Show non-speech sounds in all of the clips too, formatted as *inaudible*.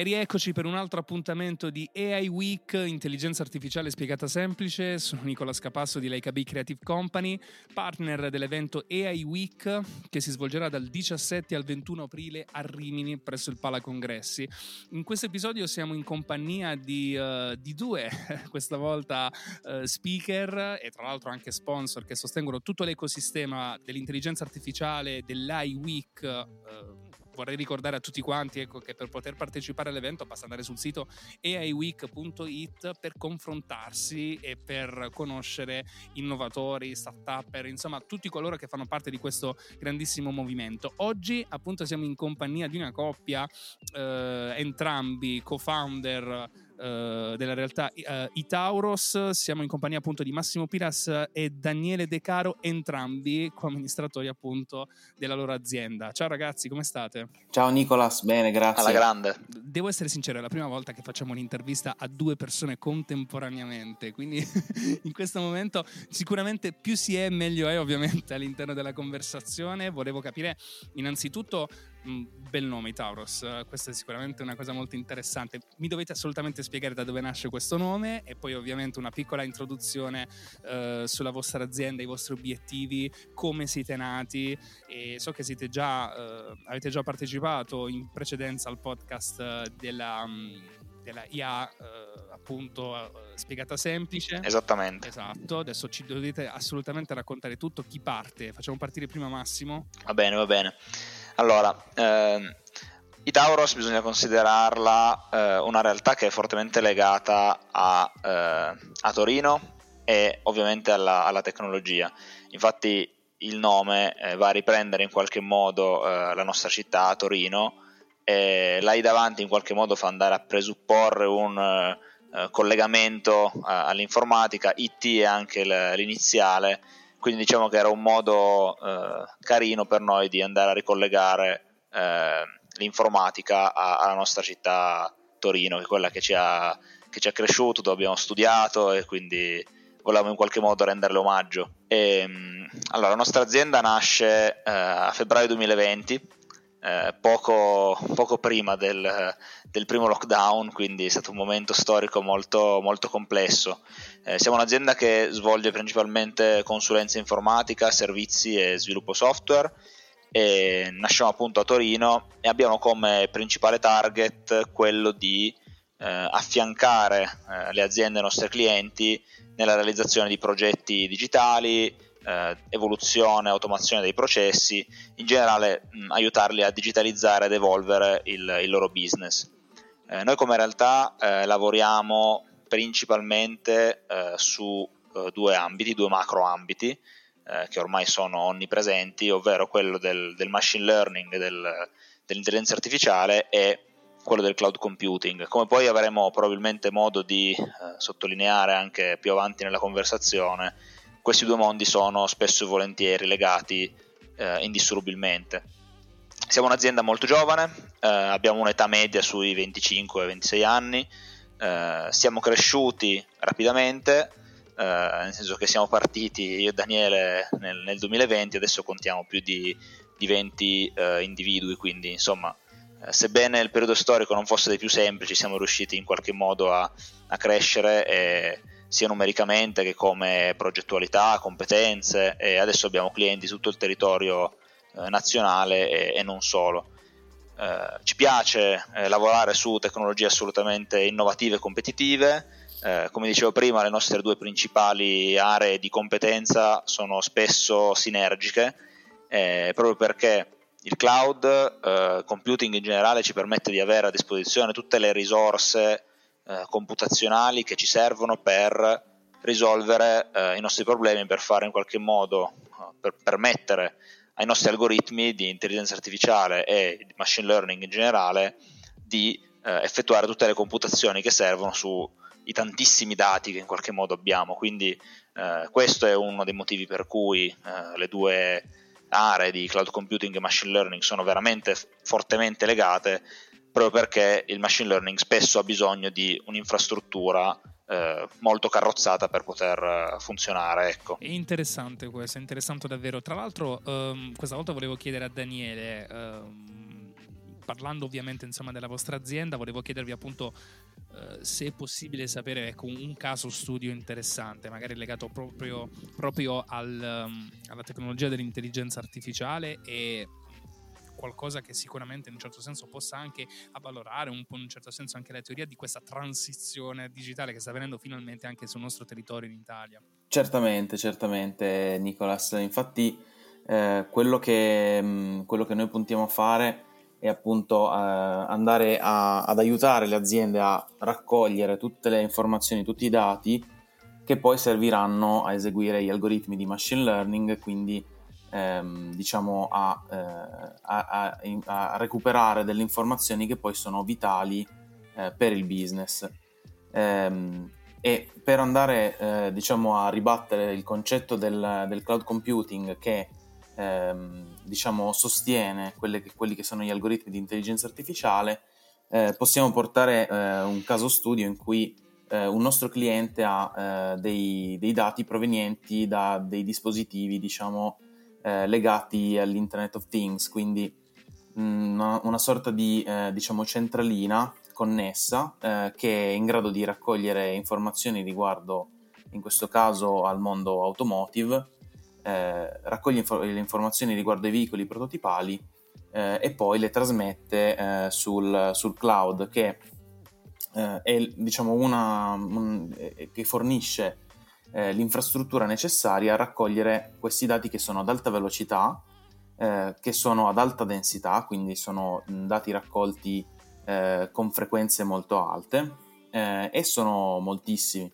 E rieccoci per un altro appuntamento di AI Week, intelligenza artificiale spiegata semplice. Sono Nicola Scapasso di Leica B Creative Company, partner dell'evento AI Week che si svolgerà dal 17 al 21 aprile a Rimini presso il Pala Congressi. In questo episodio siamo in compagnia di, uh, di due, *laughs* questa volta uh, speaker e tra l'altro anche sponsor che sostengono tutto l'ecosistema dell'intelligenza artificiale dell'AI Week. Uh, vorrei ricordare a tutti quanti ecco, che per poter partecipare all'evento basta andare sul sito aiweek.it per confrontarsi e per conoscere innovatori, start-upper, insomma tutti coloro che fanno parte di questo grandissimo movimento. Oggi appunto siamo in compagnia di una coppia, eh, entrambi co-founder uh, della realtà uh, Itauros. Siamo in compagnia appunto di Massimo Piras e Daniele De Caro, entrambi co-amministratori appunto della loro azienda. Ciao ragazzi, come state? Ciao Nicolas, bene, grazie. Alla grande. Devo essere sincero, è la prima volta che facciamo un'intervista a due persone contemporaneamente, quindi *laughs* in questo momento sicuramente più si è meglio è ovviamente all'interno della conversazione. Volevo capire innanzitutto bel nome Tauros, questa è sicuramente una cosa molto interessante. Mi dovete assolutamente spiegare da dove nasce questo nome e poi ovviamente una piccola introduzione eh, sulla vostra azienda, i vostri obiettivi, come siete nati. E so che siete già, eh, avete già partecipato in precedenza al podcast della... della IA eh, appunto eh, spiegata semplice. Esattamente. Esatto. Adesso ci dovete assolutamente raccontare tutto chi parte. Facciamo partire prima Massimo. Va bene va bene allora, ehm, i Tauros bisogna considerarla eh, una realtà che è fortemente legata a, eh, a Torino e ovviamente alla, alla, tecnologia. Infatti il nome eh, va a riprendere in qualche modo eh, la nostra città, Torino, e l'AI davanti in qualche modo fa andare a presupporre un eh, collegamento eh, all'informatica, IT è anche l'iniziale, quindi diciamo che era un modo eh, carino per noi di andare a ricollegare eh, l'informatica a, alla nostra città Torino, che è quella che ci, ha, che ci ha cresciuto, dove abbiamo studiato e quindi volevamo in qualche modo renderle omaggio. E, ehm, allora, la nostra azienda nasce eh, a febbraio 2020 eh, poco, poco, prima del, del, primo lockdown, quindi è stato un momento storico molto, molto complesso. Eh, siamo un'azienda che svolge principalmente consulenza informatica, servizi e sviluppo software. E nasciamo appunto a Torino e abbiamo come principale target quello di eh, affiancare eh, le aziende ai nostri clienti nella realizzazione di progetti digitali, eh, evoluzione, automazione dei processi, in generale mh, aiutarli a digitalizzare ed evolvere il, il loro business. Eh, noi come realtà eh, lavoriamo principalmente eh, su eh, due ambiti, due macro ambiti, eh, che ormai sono onnipresenti, ovvero quello del, del machine learning, del, dell'intelligenza artificiale e quello del cloud computing. Come poi avremo probabilmente modo di sottolineare anche più avanti nella conversazione, questi due mondi sono spesso e volentieri legati eh, indissolubilmente. Siamo un'azienda molto giovane, eh, abbiamo un'età media sui 25-26 anni, eh, siamo cresciuti rapidamente, eh, nel senso che siamo partiti io e Daniele nel, nel 2020, adesso contiamo più di, di 20 eh, individui, quindi insomma eh, sebbene il periodo storico non fosse dei più semplici, siamo riusciti in qualche modo a, a crescere e sia numericamente che come progettualità, competenze e adesso abbiamo clienti su tutto il territorio eh, nazionale e, e, non solo. Eh, ci piace eh, lavorare su tecnologie assolutamente innovative e competitive, eh, come dicevo prima le nostre due principali aree di competenza sono spesso sinergiche, eh, proprio perché il cloud eh, computing in generale ci permette di avere a disposizione tutte le risorse eh, computazionali che ci servono per risolvere eh, i nostri problemi, per fare in qualche modo, eh, per permettere ai nostri algoritmi di intelligenza artificiale e di machine learning in generale di eh, effettuare tutte le computazioni che servono sui tantissimi dati che in qualche modo abbiamo. Quindi eh, questo è uno dei motivi per cui le due aree di cloud computing e machine learning sono veramente fortemente legate proprio perché il machine learning spesso ha bisogno di un'infrastruttura eh, molto carrozzata per poter eh, funzionare. Ecco. È interessante questo, è interessante davvero. Tra l'altro, um, questa volta volevo chiedere a Daniele. Um, parlando ovviamente insomma, della vostra azienda, volevo chiedervi appunto uh, se è possibile sapere ecco, un caso studio interessante, magari legato proprio, proprio al, um, alla tecnologia dell'intelligenza artificiale e qualcosa che sicuramente in un certo senso possa anche avvalorare un po' in un certo senso anche la teoria di questa transizione digitale che sta avvenendo finalmente anche sul nostro territorio in Italia. Certamente, certamente Nicolas, infatti eh, quello, che, mh, mm, quello, che, noi puntiamo a fare è appunto eh, andare a, ad aiutare le aziende a raccogliere tutte le informazioni, tutti i dati che poi serviranno a eseguire gli algoritmi di machine learning, quindi ehm, diciamo a, eh, a, a, recuperare delle informazioni che poi sono vitali eh, per il business. Ehm, e per andare eh, diciamo a ribattere il concetto del, del cloud computing che ehm, diciamo sostiene che, quelli che sono gli algoritmi di intelligenza artificiale, eh, possiamo portare eh, un caso studio in cui eh, un nostro cliente ha eh, dei, dei, dati provenienti da dei dispositivi, diciamo, eh, legati all'Internet of Things, quindi mh, mm, una, sorta di eh, diciamo centralina connessa eh, che è in grado di raccogliere informazioni riguardo, in questo caso, al mondo automotive, eh, raccoglie infor- le informazioni riguardo ai veicoli prototipali eh, e poi le trasmette eh, sul, sul, cloud che è diciamo una un, che fornisce eh, l'infrastruttura necessaria a raccogliere questi dati che sono ad alta velocità, eh, che sono ad alta densità, quindi sono dati raccolti eh, con frequenze molto alte eh, e sono moltissimi.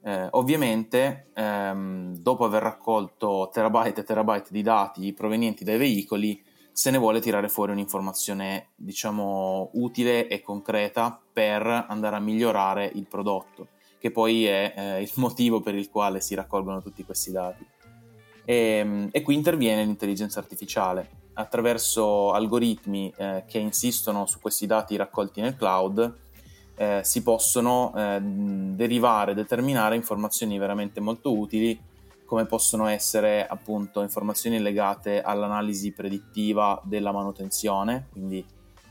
Eh, ovviamente, ehm, dopo aver raccolto terabyte e terabyte di dati provenienti dai veicoli, se ne vuole tirare fuori un'informazione, diciamo, utile e concreta per andare a migliorare il prodotto che poi è eh, il *laughs* motivo per il quale si raccolgono tutti questi dati. E, ehm, e qui interviene l'intelligenza artificiale attraverso algoritmi eh, che insistono su questi dati raccolti nel cloud. Eh, si possono eh, derivare, determinare informazioni veramente molto utili come possono essere appunto informazioni legate all'analisi predittiva della manutenzione, quindi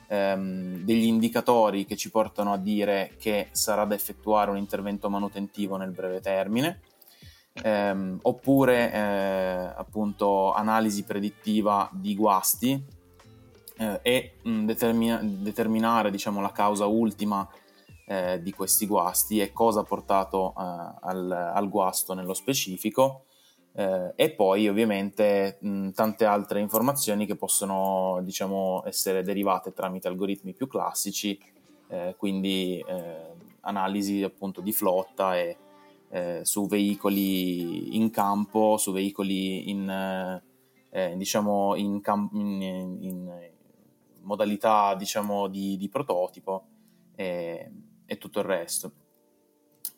ehm, degli indicatori che ci portano a dire che sarà da effettuare un intervento manutentivo nel breve termine, ehm, oppure eh, appunto analisi predittiva di guasti eh, e mh, determina- determinare diciamo, la causa ultima eh, di questi guasti e cosa ha portato eh, al, al guasto nello specifico eh, e poi ovviamente mh, tante altre informazioni che possono diciamo, essere derivate tramite algoritmi più classici, eh, quindi eh, analisi appunto di flotta e eh, su veicoli in campo, su veicoli in, eh, diciamo in, cam- in, in, modalità diciamo di, di prototipo e, tutto il resto.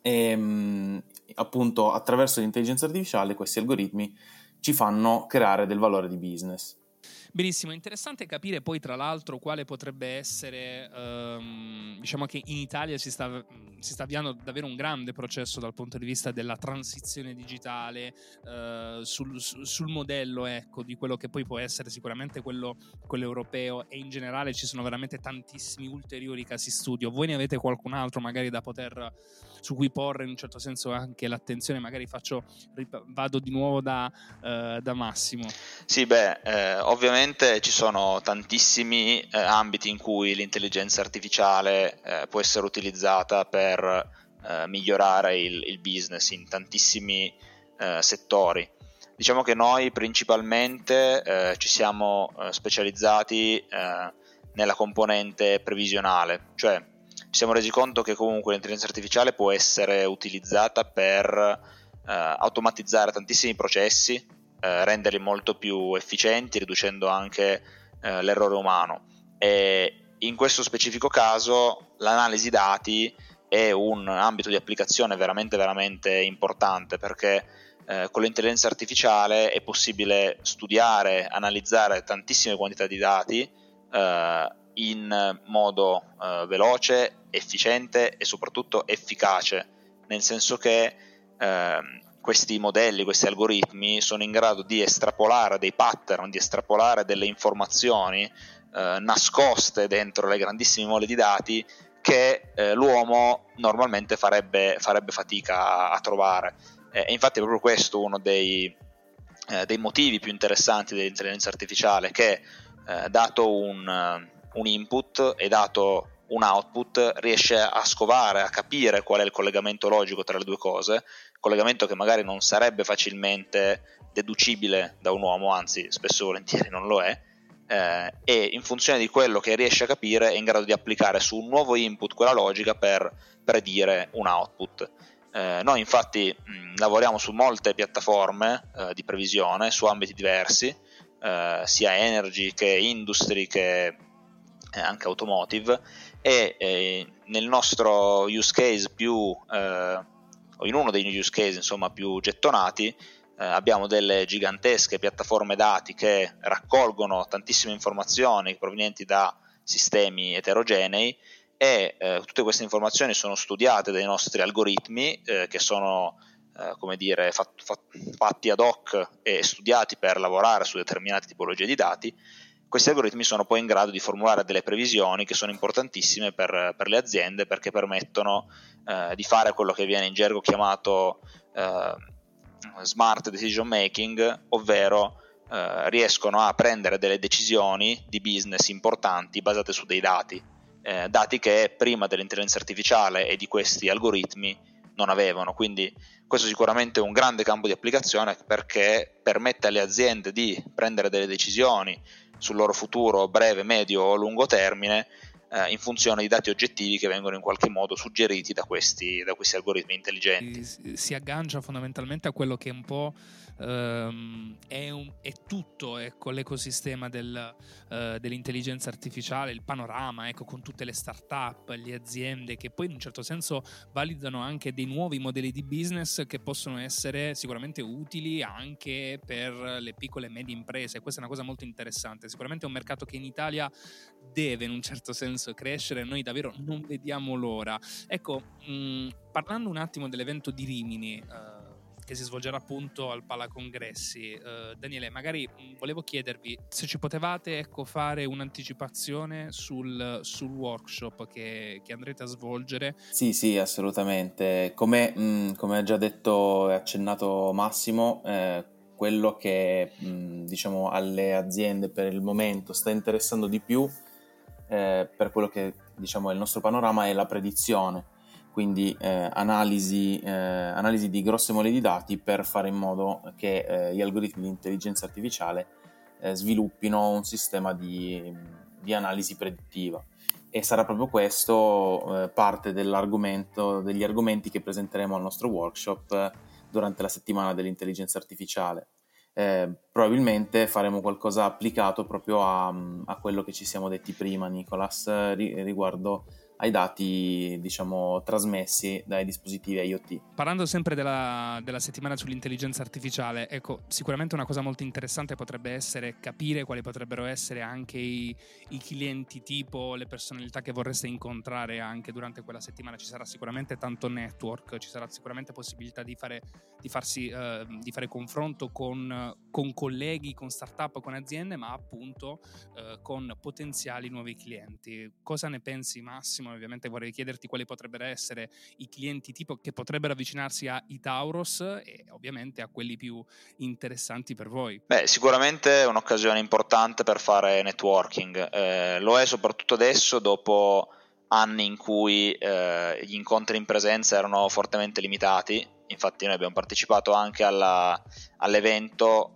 E, ehm, appunto attraverso l'intelligenza artificiale questi algoritmi ci fanno creare del valore di business. Benissimo, interessante capire poi tra l'altro quale potrebbe essere, ehm, diciamo che in Italia si sta, si sta, avviando davvero un grande processo dal punto di vista della transizione digitale eh, sul, sul, modello ecco, di quello che poi può essere sicuramente quello, quello, europeo e in generale ci sono veramente tantissimi ulteriori casi studio. Voi ne avete qualcun altro magari da poter su cui porre in un certo senso anche l'attenzione, magari faccio, vado di nuovo da, eh, da Massimo. Sì, beh, eh, ovviamente ci sono tantissimi eh, ambiti in cui l'intelligenza artificiale eh, può essere utilizzata per eh, migliorare il, il, business in tantissimi eh, settori. Diciamo che noi principalmente ci siamo specializzati nella componente previsionale, cioè ci siamo resi conto che comunque l'intelligenza artificiale può essere utilizzata per eh, automatizzare tantissimi processi, eh, renderli molto più efficienti, riducendo anche eh, l'errore umano. E in questo specifico caso l'analisi dati è un ambito di applicazione veramente veramente importante perché eh, con l'intelligenza artificiale è possibile studiare, analizzare tantissime quantità di dati eh, in modo eh, veloce, efficiente e soprattutto efficace, nel senso che ehm, questi modelli, questi algoritmi sono in grado di estrapolare dei pattern, di estrapolare delle informazioni eh, nascoste dentro le grandissime mole di dati che eh, l'uomo normalmente farebbe, farebbe fatica a, a trovare. Eh, e infatti è proprio questo uno dei, eh, dei motivi più interessanti dell'intelligenza artificiale, che eh, dato un, un input e dato un output riesce a scovare, a capire qual è il collegamento logico tra le due cose, collegamento che magari non sarebbe facilmente deducibile da un uomo, anzi spesso e volentieri non lo è, eh, e in funzione di quello che riesce a capire è in grado di applicare su un nuovo input quella logica per predire un output. Eh, noi infatti mh, lavoriamo su molte piattaforme eh, di previsione, su ambiti diversi, eh, sia energy che industry che eh, anche automotive e eh, nel nostro use case più, o in uno dei use case insomma, più gettonati, eh, abbiamo delle gigantesche piattaforme dati che raccolgono tantissime informazioni provenienti da sistemi eterogenei e eh, tutte queste informazioni sono studiate dai nostri algoritmi eh, che sono eh, come dire, fat, fat, fatti ad hoc e studiati per lavorare su determinate tipologie di dati. Questi algoritmi sono poi in grado di formulare delle previsioni che sono importantissime per, per le aziende perché permettono eh, di fare quello che viene in gergo chiamato eh, smart decision making, ovvero eh, riescono a prendere delle decisioni di business importanti basate su dei dati, eh, dati che prima dell'intelligenza artificiale e di questi algoritmi non avevano. Quindi questo è sicuramente un grande campo di applicazione perché permette alle aziende di prendere delle decisioni sul loro futuro breve, medio o lungo termine eh, in funzione di dati oggettivi che vengono in qualche modo suggeriti da questi, da questi algoritmi intelligenti. Si, si aggancia fondamentalmente a quello che un po' ehm, è, è, tutto ecco, l'ecosistema del, uh, dell'intelligenza artificiale, il panorama, ecco, con tutte le start-up, le aziende che poi in un certo senso validano anche dei nuovi modelli di business che possono essere sicuramente utili anche per le piccole e medie imprese. Questa è una cosa molto interessante. Sicuramente è un mercato che in Italia deve in un certo senso crescere, noi davvero non vediamo l'ora. Ecco, mh, parlando un attimo dell'evento di Rimini, uh, che si svolgerà appunto al Palacongressi. Uh, Daniele, magari mh, volevo chiedervi se ci potevate ecco, fare un'anticipazione sul, sul workshop che, che, andrete a svolgere. Sì, sì, assolutamente. Come, mh, come ha già detto e accennato Massimo, eh, quello che mh, diciamo alle aziende per il momento sta interessando di più eh, per quello che diciamo è il nostro panorama è la predizione quindi eh, analisi, eh, analisi, di grosse mole di dati per fare in modo che eh, gli algoritmi di intelligenza artificiale eh, sviluppino un sistema di, di, analisi predittiva. E sarà proprio questo eh, parte dell'argomento, degli argomenti che presenteremo al nostro workshop eh, durante la settimana dell'intelligenza artificiale. probabilmente faremo qualcosa applicato proprio a, a, quello che ci siamo detti prima, Nicolas, riguardo ai dati diciamo trasmessi dai dispositivi IoT. Parlando sempre della, della, settimana sull'intelligenza artificiale, ecco, sicuramente una cosa molto interessante potrebbe essere capire quali potrebbero essere anche i, i clienti tipo, le personalità che vorreste incontrare anche durante quella settimana. Ci sarà sicuramente tanto network, ci sarà sicuramente possibilità di fare, di farsi, eh, di fare confronto con, con, colleghi, con startup, con aziende, ma appunto eh, con potenziali nuovi clienti. Cosa ne pensi Massimo? Ovviamente vorrei chiederti quali potrebbero essere i clienti tipo che potrebbero avvicinarsi a Itauros e ovviamente a quelli più interessanti per voi. Beh, sicuramente è un'occasione importante per fare networking, eh, lo è soprattutto adesso dopo anni in cui eh, gli incontri in presenza erano fortemente limitati. Infatti, noi abbiamo partecipato anche alla, all'evento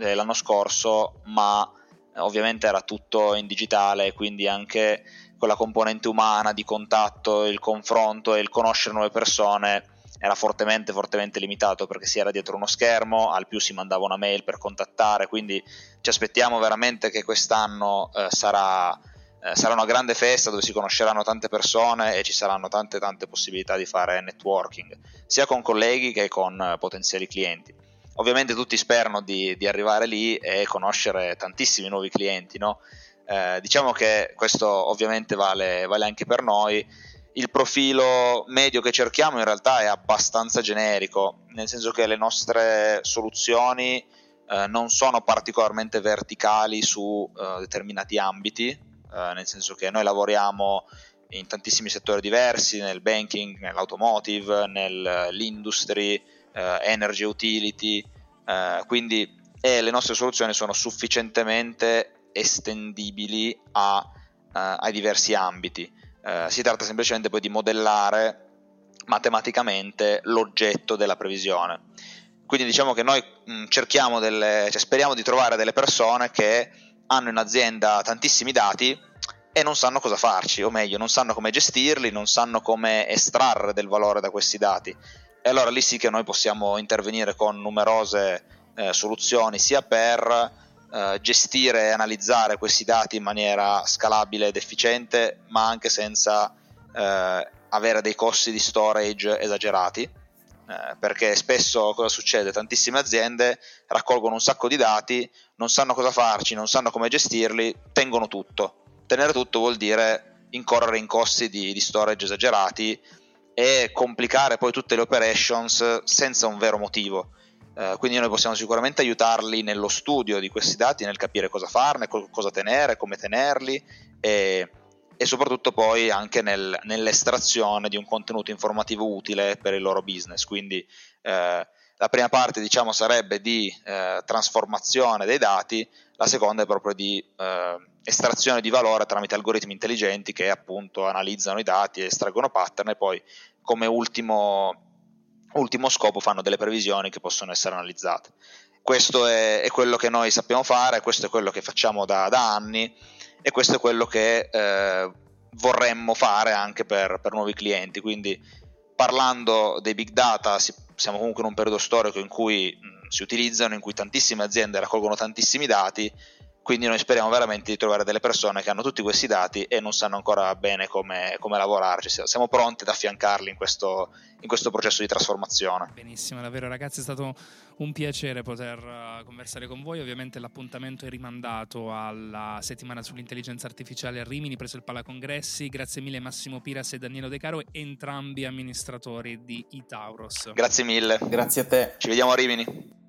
eh, l'anno scorso, ma ovviamente era tutto in digitale, quindi anche quella componente umana di contatto, il confronto e il conoscere nuove persone era fortemente, fortemente limitato perché si era dietro uno schermo, al più si mandava una mail per contattare, quindi ci aspettiamo veramente che quest'anno eh, sarà eh, sarà una grande festa dove si conosceranno tante persone e ci saranno tante tante possibilità di fare networking, sia con colleghi che con eh, potenziali clienti. Ovviamente tutti sperano di, di, arrivare lì e conoscere tantissimi nuovi clienti, no? Eh, diciamo che questo ovviamente vale, vale anche per noi. Il profilo medio che cerchiamo in realtà è abbastanza generico, nel senso che le nostre soluzioni eh, non sono particolarmente verticali su eh, determinati ambiti, eh, nel senso che noi lavoriamo in tantissimi settori diversi, nel banking, nell'automotive, nell'industry, eh, energy utility, eh, quindi le nostre soluzioni sono sufficientemente estendibili a, ai diversi ambiti. si tratta semplicemente poi di modellare matematicamente l'oggetto della previsione. Quindi diciamo che noi mh, cerchiamo delle, cioè speriamo di trovare delle persone che hanno in azienda tantissimi dati e non sanno cosa farci, o meglio, non sanno come gestirli, non sanno come estrarre del valore da questi dati. E allora lì sì che noi possiamo intervenire con numerose eh, soluzioni, sia per eh, gestire e analizzare questi dati in maniera scalabile ed efficiente, ma anche senza eh, avere dei costi di storage esagerati eh, perché spesso cosa succede? Tantissime aziende raccolgono un sacco di dati, non sanno cosa farci, non sanno come gestirli, tengono tutto. Tenere tutto vuol dire incorrere in costi di, di storage esagerati e complicare poi tutte le operations senza un vero motivo. Uh, quindi noi possiamo sicuramente aiutarli nello studio di questi dati, nel capire cosa farne, co- cosa tenere, come tenerli e, e soprattutto poi anche nel, nell'estrazione di un contenuto informativo utile per il loro business. Quindi eh, la prima parte diciamo sarebbe di eh, trasformazione dei dati, la seconda è proprio di eh, estrazione di valore tramite algoritmi intelligenti che appunto analizzano i dati, estraggono pattern e poi come ultimo, ultimo scopo fanno delle previsioni che possono essere analizzate. Questo è, è, quello che noi sappiamo fare, questo è quello che facciamo da, da anni e questo è quello che eh, vorremmo fare anche per, per, nuovi clienti. Quindi parlando dei big data, si, siamo comunque in un periodo storico in cui mh, si utilizzano, in cui tantissime aziende raccolgono tantissimi dati quindi noi speriamo veramente di trovare delle persone che hanno tutti questi dati e non sanno ancora bene come, come lavorarci. Siamo pronti ad affiancarli in questo, in questo, processo di trasformazione. Benissimo, davvero ragazzi è stato un piacere poter uh, conversare con voi. Ovviamente l'appuntamento è rimandato alla settimana sull'intelligenza artificiale a Rimini presso il Palacongressi. Grazie mille Massimo Piras e Daniele De Caro, entrambi amministratori di Itauros. Grazie mille. Grazie a te. Ci vediamo a Rimini.